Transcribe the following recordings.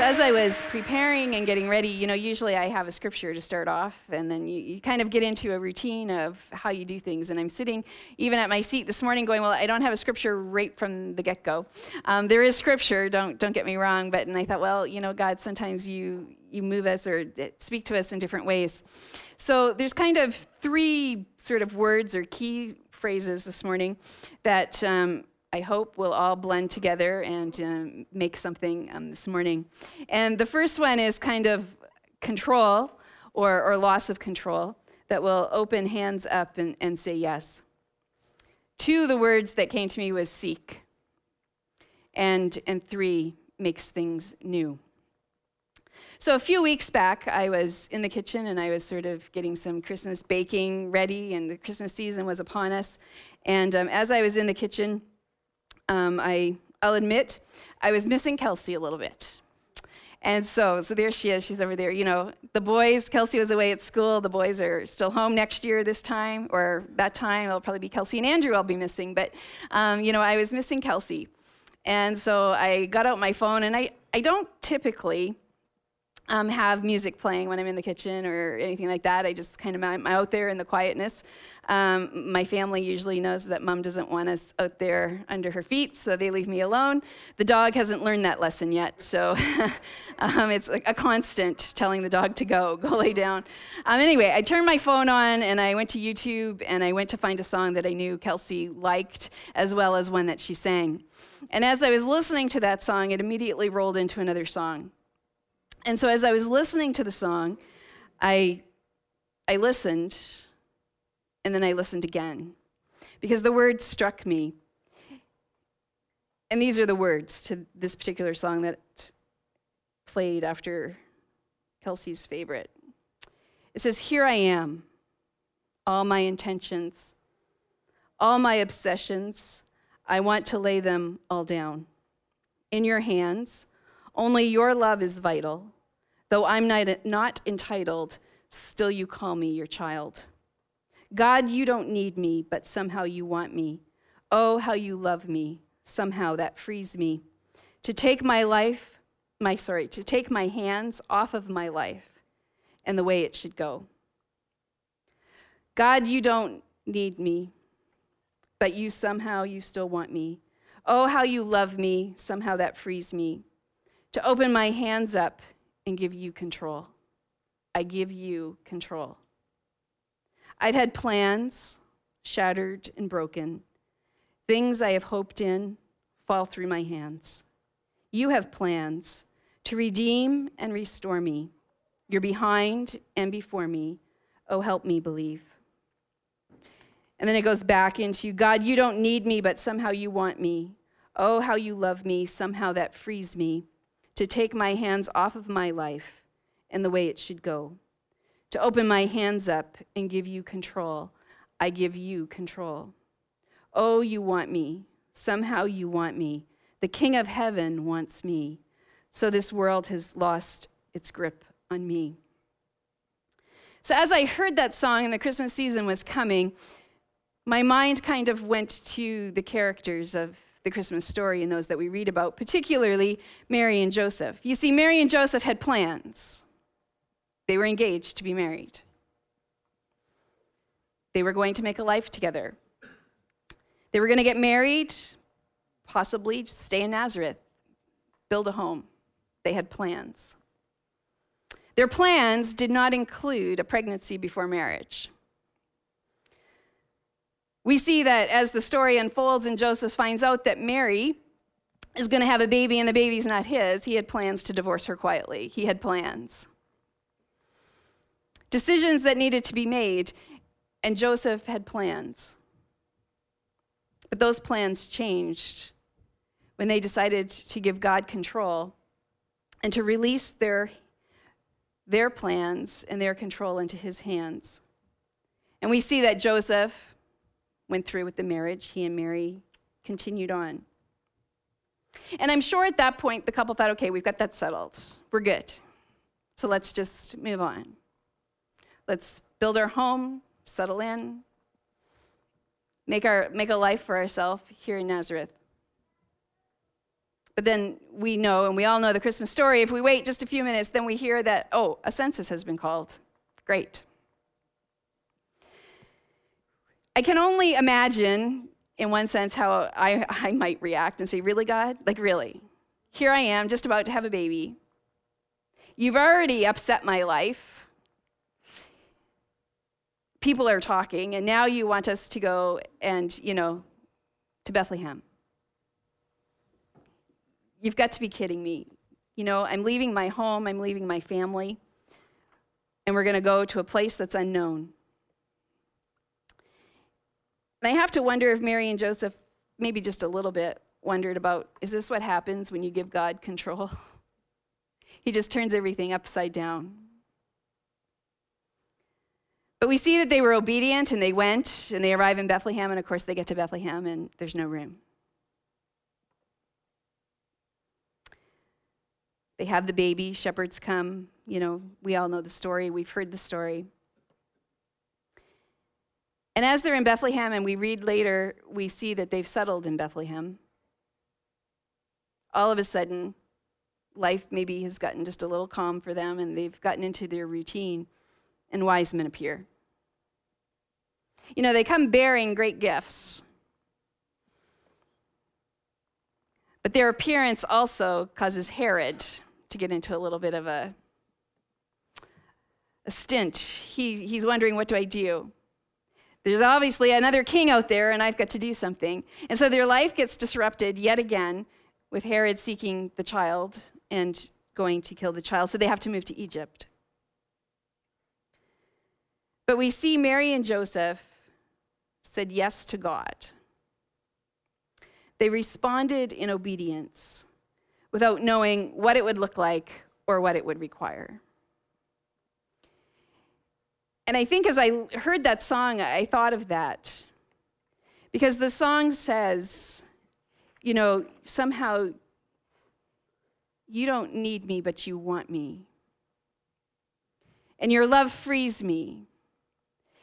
So, as I was preparing and getting ready, you know, usually I have a scripture to start off, and then you, you, kind of get into a routine of how you do things. And I'm sitting even at my seat this morning going, Well, I don't have a scripture right from the get go. Um, there is scripture, don't, don't get me wrong, but and I thought, Well, you know, God, sometimes you, you move us or speak to us in different ways. So, there's kind of three sort of words or key phrases this morning that um, I hope we'll all blend together and um, make something um, this morning. And the first one is kind of control or, or loss of control that will open hands up and, and say yes. Two, of the words that came to me was seek. And, and three, makes things new. So a few weeks back, I was in the kitchen and I was sort of getting some Christmas baking ready, and the Christmas season was upon us. And um, as I was in the kitchen, um, I, I'll admit, I was missing Kelsey a little bit. And so, so there she is. She's over there. You know, the boys, Kelsey was away at school. The boys are still home next year this time, or that time. It'll probably be Kelsey and Andrew I'll be missing. But, um, you know, I was missing Kelsey. And so I got out my phone, and I, I don't typically um, have music playing when I'm in the kitchen or anything like that. I just kind of am out there in the quietness. Um, my family usually knows that mom doesn't want us out there under her feet, so they leave me alone. The dog hasn't learned that lesson yet, so um, it's a, a, constant telling the dog to go, go lay down. Um, anyway, I turned my phone on and I went to YouTube and I went to find a song that I knew Kelsey liked, as well as one that she sang. And as I was listening to that song, it immediately rolled into another song. And so as I was listening to the song, I, I listened and then I listened again because the words struck me. And these are the words to this particular song that played after Kelsey's favorite. It says, Here I am, all my intentions, all my obsessions, I want to lay them all down. In your hands, only your love is vital. Though I'm not, not entitled, still you call me your child. God, you don't need me, but somehow you want me. Oh, how you love me. Somehow that frees me. To take my life, my sorry, to take my hands off of my life and the way it should go. God, you don't need me, but you somehow you still want me. Oh, how you love me. Somehow that frees me. To open my hands up and give you control. I give you control. I've had plans shattered and broken. Things I have hoped in fall through my hands. You have plans to redeem and restore me. You're behind and before me. Oh, help me believe. And then it goes back into God, you don't need me, but somehow you want me. Oh, how you love me. Somehow that frees me to take my hands off of my life and the way it should go to open my hands up and give you control. I give you control. Oh, you want me. Somehow you want me. The King of Heaven wants me. So this world has lost its grip on me. So as I heard that song and the Christmas season was coming, my mind kind of went to the characters of the Christmas story and those that we read about, particularly Mary and Joseph. You see, Mary and Joseph had plans. They were engaged to be married. They were going to make a life together. They were going to get married, possibly stay in Nazareth, build a home. They had plans. Their plans did not include a pregnancy before marriage. We see that as the story unfolds and Joseph finds out that Mary is going to have a baby and the baby's not his, he had plans to divorce her quietly. He had plans decisions that needed to be made, and Joseph had plans. But those plans changed when they decided to give God control and to release their, their plans and their control into his hands. And we see that Joseph went through with the marriage, he and Mary continued on. And I'm sure at that point the couple thought, okay, we've got that settled. We're good. So let's just move on. Let's build our home, settle in, make, our, make a life for ourselves here in Nazareth. But then we know, and we all know the Christmas story. If we wait just a few minutes, then we hear that, oh, a census has been called. Great. I can only imagine, in one sense, how I, I might react and say, Really, God? Like, really? Here I am, just about to have a baby. You've already upset my life. People are talking, and now you want us to go and, you know, to Bethlehem. You've got to be kidding me. You know, I'm leaving my home, I'm leaving my family, and we're going to go to a place that's unknown. And I have to wonder if Mary and Joseph, maybe just a little bit, wondered about is this what happens when you give God control? he just turns everything upside down. But we see that they were obedient and they went and they arrive in Bethlehem, and of course, they get to Bethlehem and there's no room. They have the baby, shepherds come. You know, we all know the story, we've heard the story. And as they're in Bethlehem, and we read later, we see that they've settled in Bethlehem. All of a sudden, life maybe has gotten just a little calm for them, and they've gotten into their routine, and wise men appear. You know, they come bearing great gifts. But their appearance also causes Herod to get into a little bit of a, a stint. He, he's wondering, what do I do? There's obviously another king out there, and I've got to do something. And so their life gets disrupted yet again with Herod seeking the child and going to kill the child. So they have to move to Egypt. But we see Mary and Joseph said yes to God. They responded in obedience without knowing what it would look like or what it would require. And I think as I heard that song, I thought of that. Because the song says, you know, somehow you don't need me, but you want me. And your love frees me.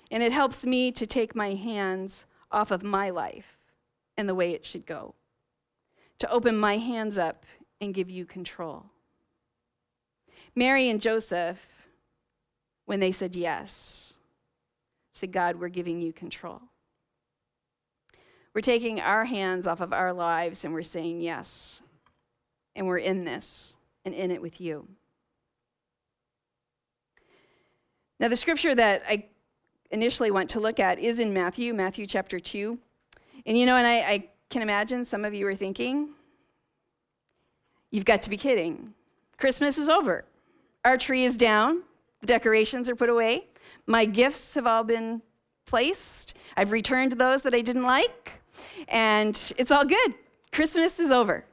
And it helps me to take my hands off of my life and the way it should go, to open my hands up and give you control. Mary and Joseph when they said yes. Said, God, we're giving you control. We're taking our hands off of our lives and we're saying yes. And we're in this and in it with you. Now, the scripture that I initially want to look at is in Matthew, Matthew chapter 2. And you know, and I, I can imagine some of you are thinking, you've got to be kidding. Christmas is over. Our tree is down. The decorations are put away. My gifts have all been placed. I've returned those that I didn't like. And it's all good. Christmas is over.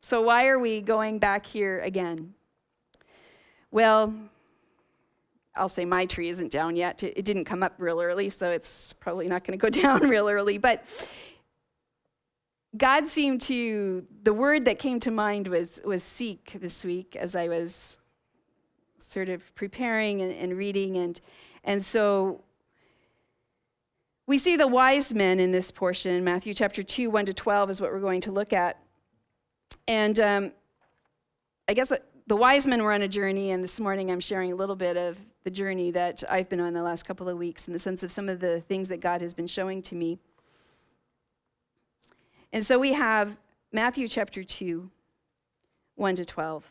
So why are we going back here again? Well, I'll say my tree isn't down yet. It didn't come up real early, so it's probably not going to go down real early. But God seemed to, the word that came to mind was, was seek this week as I was sort of preparing and, and reading. And, and so we see the wise men in this portion. Matthew chapter 2, 1 to 12 is what we're going to look at. And um, I guess the wise men were on a journey, and this morning I'm sharing a little bit of the journey that I've been on the last couple of weeks in the sense of some of the things that God has been showing to me. And so we have Matthew chapter 2, 1 to 12.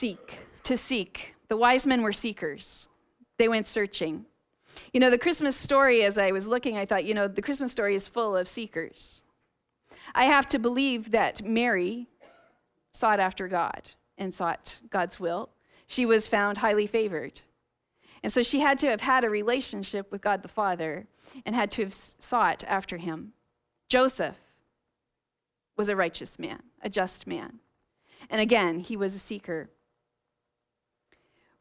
Seek, to seek. The wise men were seekers, they went searching. You know, the Christmas story, as I was looking, I thought, you know, the Christmas story is full of seekers. I have to believe that Mary sought after God and sought God's will. She was found highly favored. And so she had to have had a relationship with God the Father and had to have sought after him. Joseph was a righteous man, a just man. And again, he was a seeker.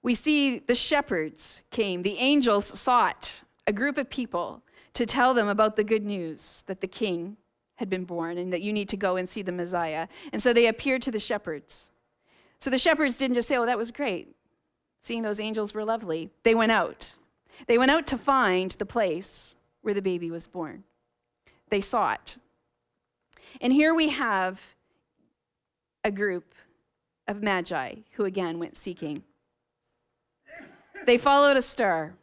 We see the shepherds came, the angels sought a group of people to tell them about the good news that the king had been born and that you need to go and see the Messiah. And so they appeared to the shepherds. So the shepherds didn't just say, Oh, that was great. Seeing those angels were lovely. They went out. They went out to find the place where the baby was born. They sought. And here we have a group of magi who again went seeking. They followed a star.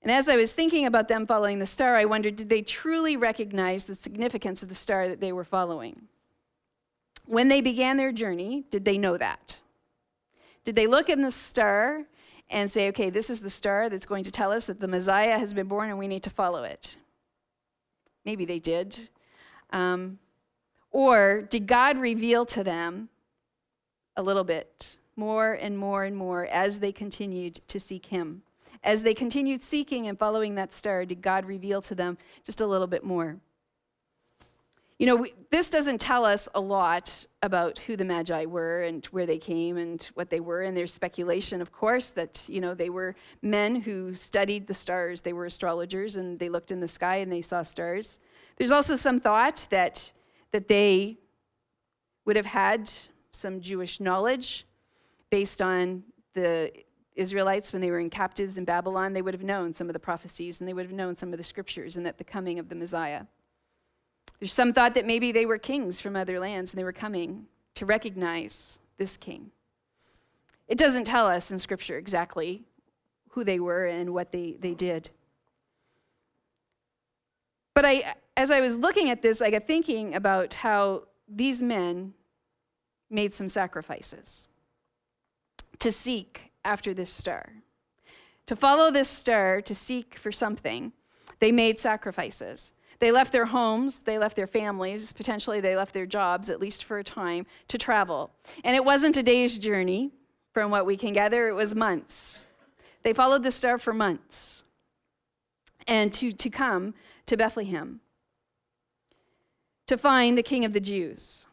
And as I was thinking about them following the star, I wondered did they truly recognize the significance of the star that they were following? When they began their journey, did they know that? Did they look in the star and say, okay, this is the star that's going to tell us that the Messiah has been born and we need to follow it? Maybe they did. Um, or did God reveal to them a little bit more and more and more as they continued to seek Him? As they continued seeking and following that star, did God reveal to them just a little bit more? You know, we, this doesn't tell us a lot about who the Magi were and where they came and what they were. And there's speculation, of course, that, you know, they were men who studied the stars. They were astrologers and they looked in the sky and they saw stars. There's also some thought that, that they would have had some Jewish knowledge based on the Israelites when they were in captives in Babylon. They would have known some of the prophecies and they would have known some of the scriptures and that the coming of the Messiah. There's some thought that maybe they were kings from other lands and they were coming to recognize this king. It doesn't tell us in Scripture exactly who they were and what they, they did. But I, as I was looking at this, I got thinking about how these men made some sacrifices to seek after this star. To follow this star, to seek for something, they made sacrifices. They left their homes, they left their families, potentially they left their jobs, at least for a time, to travel. And it wasn't a day's journey, from what we can gather, it was months. They followed the star for months and to, to come to Bethlehem to find the king of the Jews.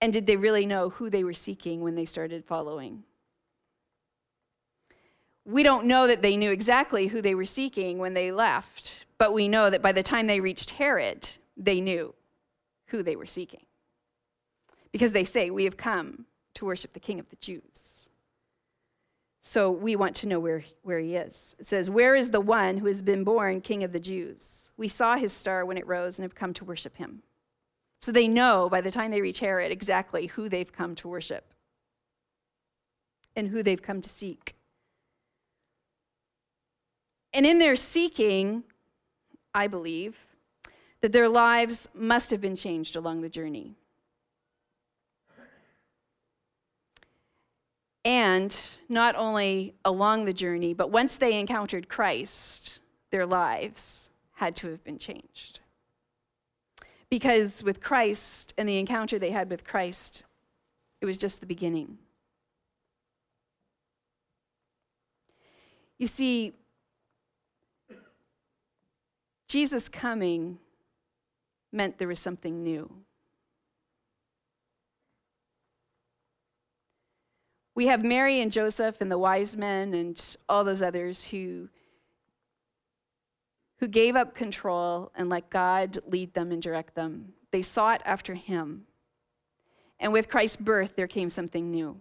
And did they really know who they were seeking when they started following? we don't know that they knew exactly who they were seeking when they left, but we know that by the time they reached Herod, they knew who they were seeking. Because they say, We have come to worship the King of the Jews. So we want to know where, where he is. It says, Where is the one who has been born King of the Jews? We saw his star when it rose and have come to worship him. So they know by the time they reach Herod exactly who they've come to worship and who they've come to seek. And in their seeking, I believe, that their lives must have been changed along the journey. And not only along the journey, but once they encountered Christ, their lives had to have been changed. Because with Christ and the encounter they had with Christ, it was just the beginning. You see, Jesus coming meant there was something new. We have Mary and Joseph and the wise men and all those others who, who gave up control and let God lead them and direct them. They sought after him. And with Christ's birth, there came something new.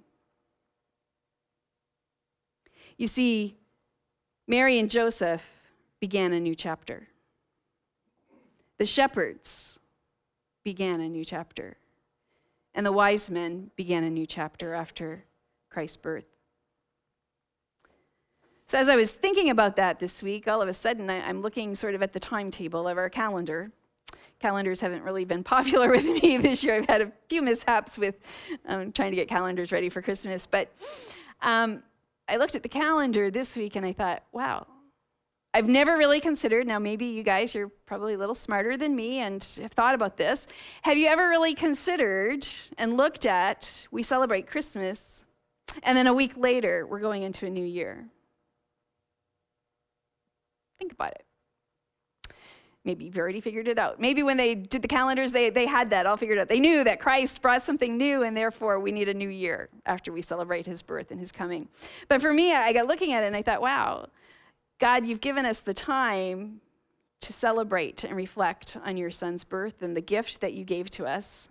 You see, Mary and Joseph began a new chapter. The shepherds began a new chapter. And the wise men began a new chapter after Christ's birth. So, as I was thinking about that this week, all of a sudden I, am looking sort of at the timetable of our calendar. Calendars haven't really been popular with me this year. I've had a few mishaps with um, trying to get calendars ready for Christmas. But um, I looked at the calendar this week and I thought, wow, I've never really considered, now maybe you guys, you're probably a little smarter than me and have thought about this. Have you ever really considered and looked at, we celebrate Christmas, and then a week later, we're going into a new year? Think about it. Maybe you've already figured it out. Maybe when they did the calendars, they, they had that all figured out. They knew that Christ brought something new, and therefore we need a new year after we celebrate his birth and his coming. But for me, I got looking at it and I thought, wow, God, you've given us the time to celebrate and reflect on your son's birth and the gift that you gave to us.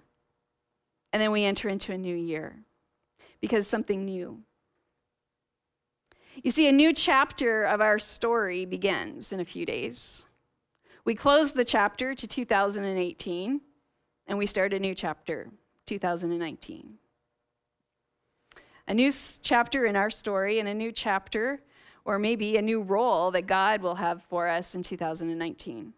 And then we enter into a new year because something new you see, a new chapter of our story begins in a few days. We close the chapter to 2018, and we start a new chapter, 2019. A new chapter in our story, and a new chapter, or maybe a new role that God will have for us in 2019.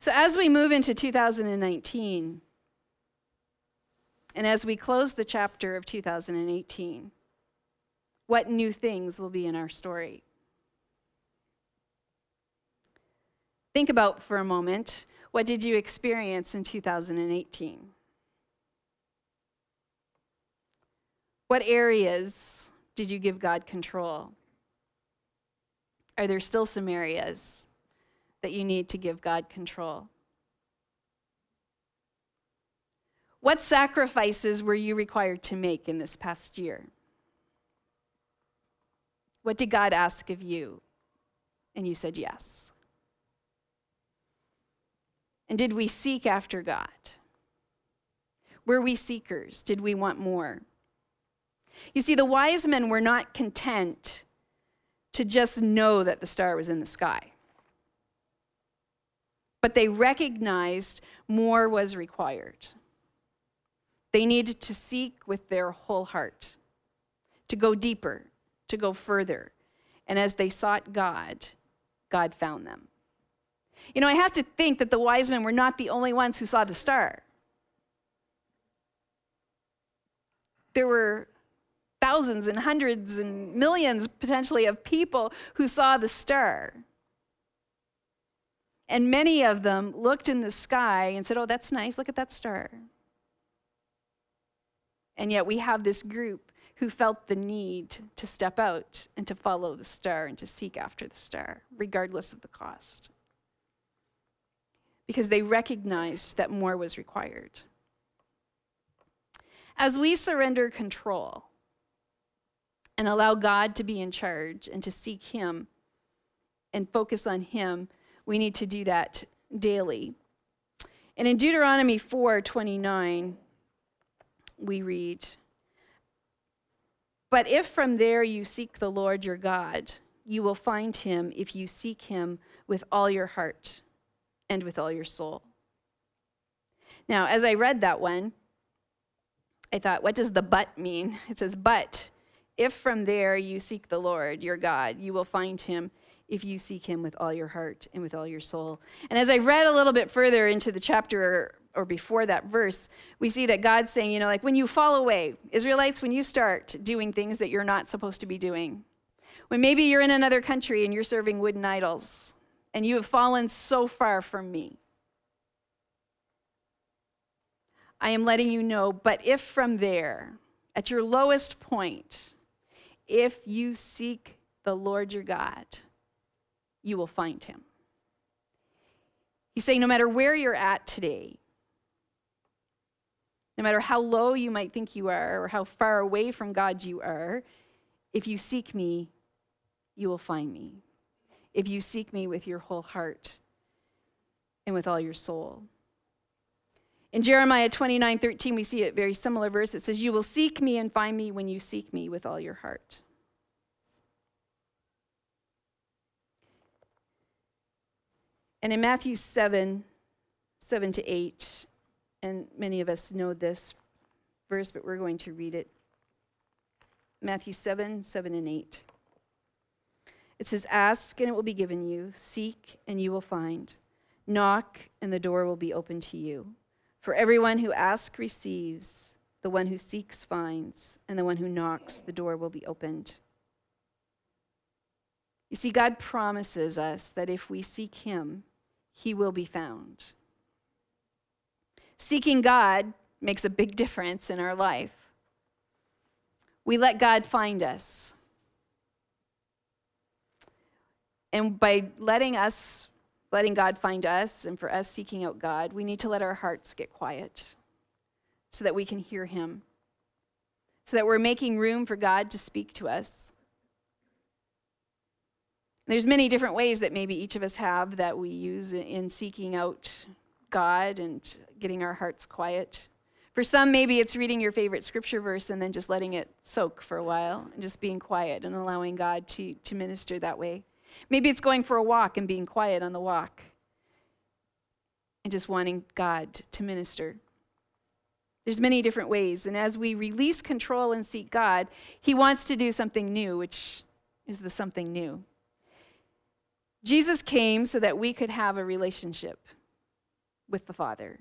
So, as we move into 2019, and as we close the chapter of 2018, what new things will be in our story? Think about for a moment what did you experience in 2018? What areas did you give God control? Are there still some areas that you need to give God control? What sacrifices were you required to make in this past year? What did God ask of you? And you said yes. And did we seek after God? Were we seekers? Did we want more? You see, the wise men were not content to just know that the star was in the sky, but they recognized more was required. They needed to seek with their whole heart, to go deeper, to go further. And as they sought God, God found them. You know, I have to think that the wise men were not the only ones who saw the star. There were thousands and hundreds and millions potentially of people who saw the star. And many of them looked in the sky and said, Oh, that's nice. Look at that star. And yet we have this group who felt the need to step out and to follow the star and to seek after the star, regardless of the cost. Because they recognized that more was required. As we surrender control and allow God to be in charge and to seek Him and focus on Him, we need to do that daily. And in Deuteronomy 4 29, we read, But if from there you seek the Lord your God, you will find him if you seek him with all your heart and with all your soul. Now, as I read that one, I thought, what does the but mean? It says, But if from there you seek the Lord your God, you will find him if you seek him with all your heart and with all your soul. And as I read a little bit further into the chapter or before that verse, we see that God's saying, you know, like when you fall away, Israelites, when you start doing things that you're not supposed to be doing, when maybe you're in another country and you're serving wooden idols and you have fallen so far from me, I am letting you know, but if from there, at your lowest point, if you seek the Lord your God, you will find him. He's saying, no matter where you're at today, no matter how low you might think you are or how far away from God you are, if you seek me, you will find me. If you seek me with your whole heart and with all your soul. In Jeremiah 29 13, we see a very similar verse. It says, You will seek me and find me when you seek me with all your heart. And in Matthew 7, 7 to 8, and many of us know this verse, but we're going to read it. Matthew 7, 7 and 8. It says, Ask and it will be given you, seek and you will find, knock and the door will be open to you. For everyone who asks receives, the one who seeks finds, and the one who knocks, the door will be opened. You see, God promises us that if we seek Him, He will be found. Seeking God makes a big difference in our life. We let God find us. And by letting us, letting God find us, and for us seeking out God, we need to let our hearts get quiet so that we can hear Him, so that we're making room for God to speak to us. There's many different ways that maybe each of us have that we use in seeking out God and getting our hearts quiet. For some, maybe it's reading your favorite scripture verse and then just letting it soak for a while and just being quiet and allowing God to, to minister that way. Maybe it's going for a walk and being quiet on the walk and just wanting God to minister. There's many different ways. And as we release control and seek God, He wants to do something new, which is the something new. Jesus came so that we could have a relationship with the Father.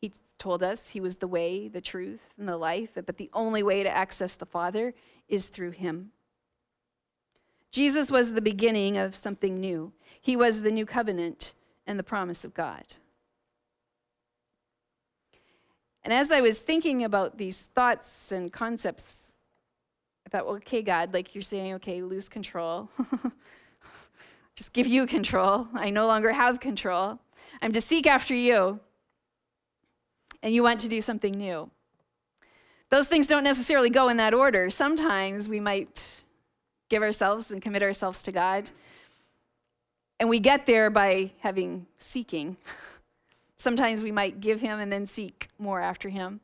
He told us he was the way, the truth, and the life, but the only way to access the Father is through him. Jesus was the beginning of something new. He was the new covenant and the promise of God. And as I was thinking about these thoughts and concepts, I thought, well, okay, God, like you're saying, okay, lose control. just give you control. I no longer have control. I'm to seek after you. And you want to do something new. Those things don't necessarily go in that order. Sometimes we might give ourselves and commit ourselves to God. And we get there by having seeking. Sometimes we might give him and then seek more after him.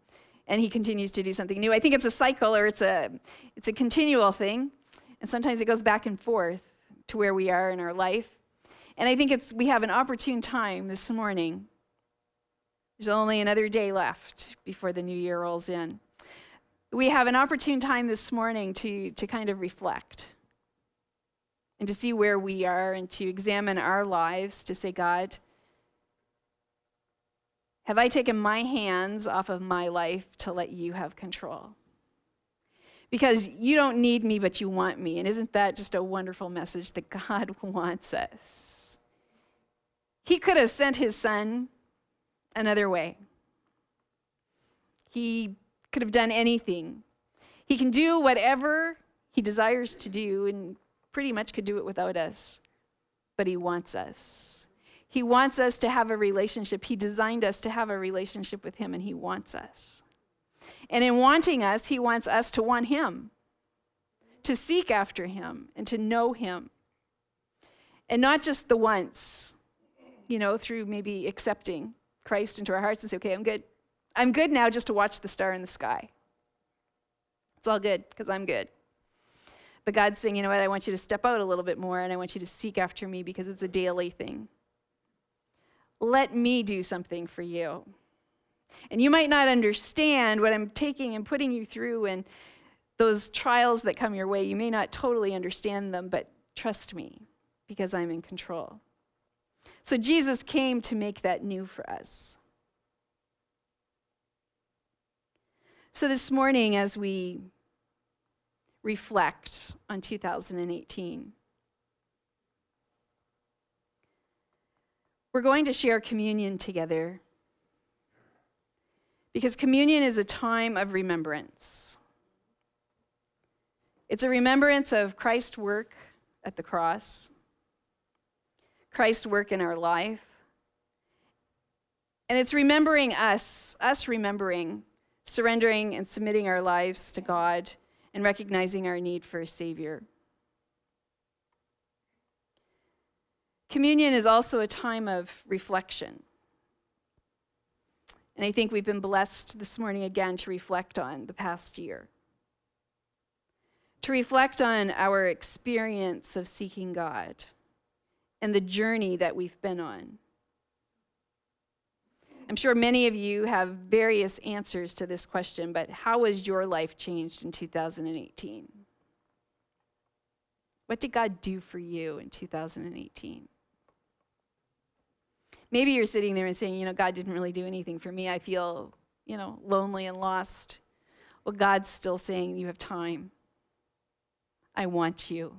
And he continues to do something new. I think it's a cycle or it's a it's a continual thing. And sometimes it goes back and forth to where we are in our life. And I think it's we have an opportune time this morning. There's only another day left before the new year rolls in. We have an opportune time this morning to, to kind of reflect and to see where we are and to examine our lives to say, God, have I taken my hands off of my life to let you have control? Because you don't need me, but you want me. And isn't that just a wonderful message that God wants us? He could have sent his son another way. He could have done anything. He can do whatever he desires to do and pretty much could do it without us. But he wants us. He wants us to have a relationship. He designed us to have a relationship with him, and he wants us. And in wanting us, he wants us to want him, to seek after him, and to know him. And not just the once, you know, through maybe accepting Christ into our hearts and say, okay, I'm good. I'm good now just to watch the star in the sky. It's all good because I'm good. But God's saying, you know what, I want you to step out a little bit more and I want you to seek after me because it's a daily thing. Let me do something for you. And you might not understand what I'm taking and putting you through and those trials that come your way. You may not totally understand them, but trust me because I'm in control. So Jesus came to make that new for us. So this morning, as we reflect on 2018, we're going to share communion together because communion is a time of remembrance. It's a remembrance of Christ's work at the cross, Christ's work in our life. And it's remembering us, us remembering, surrendering and submitting our lives to God and recognizing our need for a Savior. Communion is also a time of reflection. And I think we've been blessed this morning again to reflect on the past year, to reflect on our experience of seeking God and the journey that we've been on. I'm sure many of you have various answers to this question, but how was your life changed in 2018? What did God do for you in 2018? Maybe you're sitting there and saying, you know, God didn't really do anything for me. I feel, you know, lonely and lost. Well, God's still saying, you have time. I want you.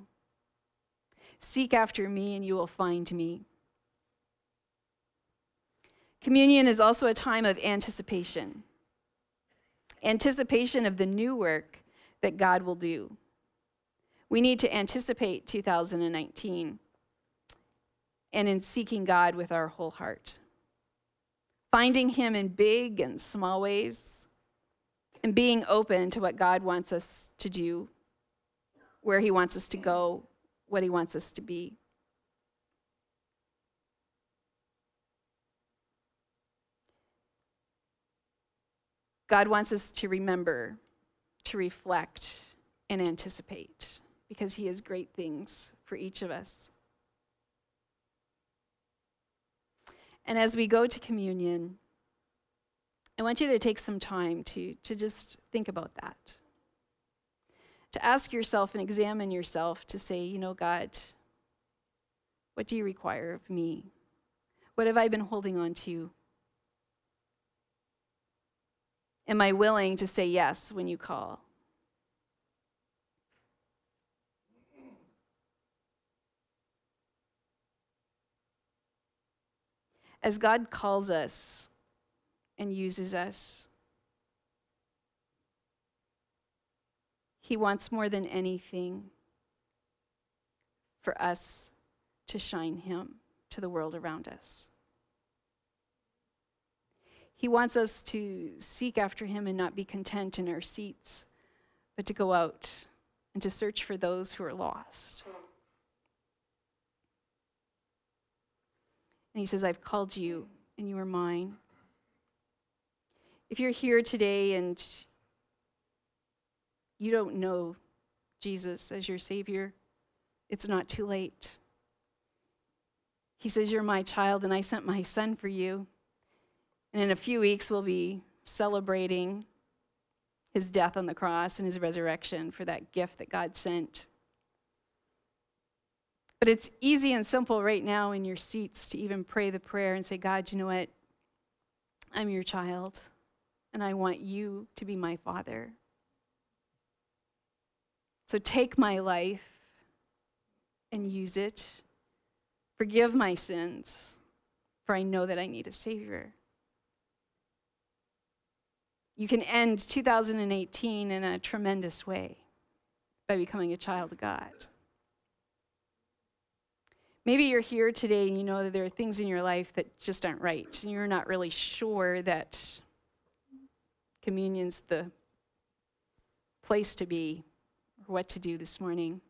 Seek after me and you will find me. Communion is also a time of anticipation anticipation of the new work that God will do. We need to anticipate 2019 and in seeking God with our whole heart, finding Him in big and small ways, and being open to what God wants us to do, where He wants us to go, what He wants us to be. God wants us to remember, to reflect, and anticipate because He has great things for each of us. And as we go to communion, I want you to take some time to, to just think about that. To ask yourself and examine yourself to say, you know, God, what do you require of me? What have I been holding on to? Am I willing to say yes when you call? As God calls us and uses us, He wants more than anything for us to shine Him to the world around us. He wants us to seek after him and not be content in our seats, but to go out and to search for those who are lost. He says, I've called you and you are mine. If you're here today and you don't know Jesus as your Savior, it's not too late. He says, You're my child, and I sent my son for you. And in a few weeks, we'll be celebrating his death on the cross and his resurrection for that gift that God sent. But it's easy and simple right now in your seats to even pray the prayer and say, God, you know what? I'm your child, and I want you to be my father. So take my life and use it. Forgive my sins, for I know that I need a Savior you can end 2018 in a tremendous way by becoming a child of God. Maybe you're here today and you know that there are things in your life that just aren't right, and you're not really sure that communion's the place to be or what to do this morning.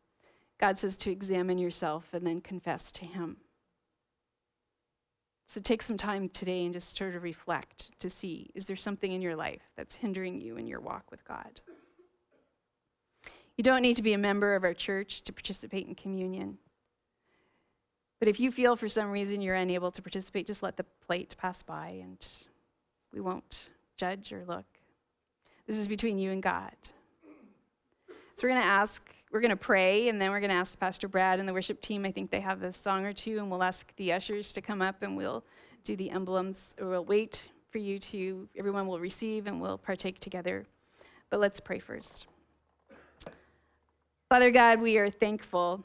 God says to examine yourself and then confess to Him. So take some time today and just sort of reflect to see is there something in your life that's hindering you in your walk with God? You don't need to be a member of our church to participate in communion. But if you feel for some reason you're unable to participate, just let the plate pass by and we won't judge or look. This is between you and God. So we're going to ask we're going to pray, and then we're going to ask Pastor Brad and the worship team. I think they have a song or two, and we'll ask the ushers to come up and we'll do the emblems. Or we'll wait for you to, everyone will receive and we'll partake together. But let's pray first. Father God, we are thankful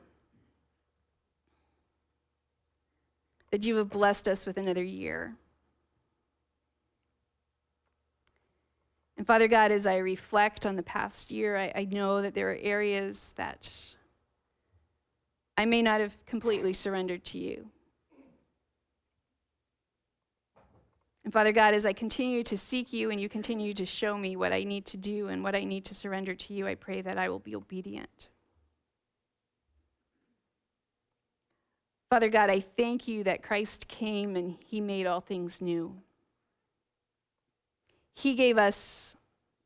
that you have blessed us with another year. And Father God, as I reflect on the past year, I, I, know that there are areas that I may not have completely surrendered to you. And Father God, as I continue to seek you and you continue to show me what I need to do and what I need to surrender to you, I pray that I will be obedient. Father God, I thank you that Christ came and he made all things new. He gave us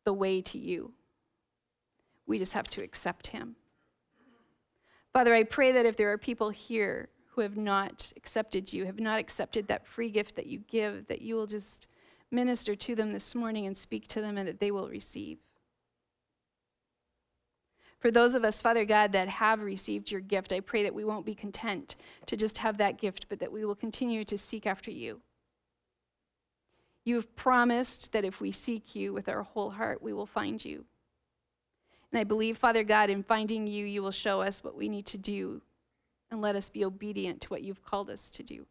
the way to you. We just have to accept him. Father, I pray that if there are people here who have not accepted you, have not accepted that free gift that you give, that you will just minister to them this morning and speak to them and that they will receive. For those of us, Father God, that have received your gift, I pray that we won't be content to just have that gift, but that we will continue to seek after you. You have promised that if we seek you with our whole heart, we will find you. And I believe, Father God, in finding you, you will show us what we need to do and let us be obedient to what you've called us to do.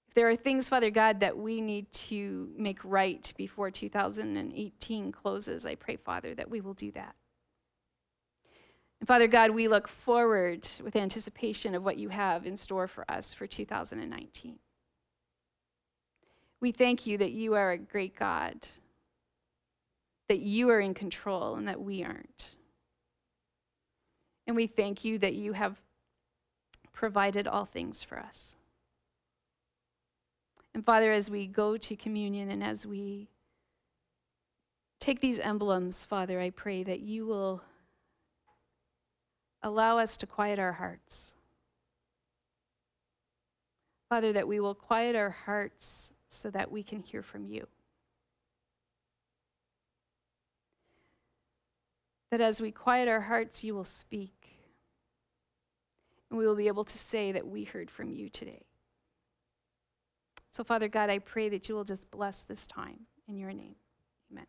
If there are things, Father God, that we need to make right before 2018 closes, I pray, Father, that we will do that. And Father God, we look forward with anticipation of what you have in store for us for 2019. We thank you that you are a great God, that you are in control, and that we aren't. And we thank you that you have provided all things for us. And Father, as we go to communion and as we take these emblems, Father, I pray that you will allow us to quiet our hearts. Father, that we will quiet our hearts so that we can hear from you. that as we quiet our hearts, you will speak. And we will be able to say that we heard from you today. So, Father God, I pray that you will just bless this time in your name. Amen.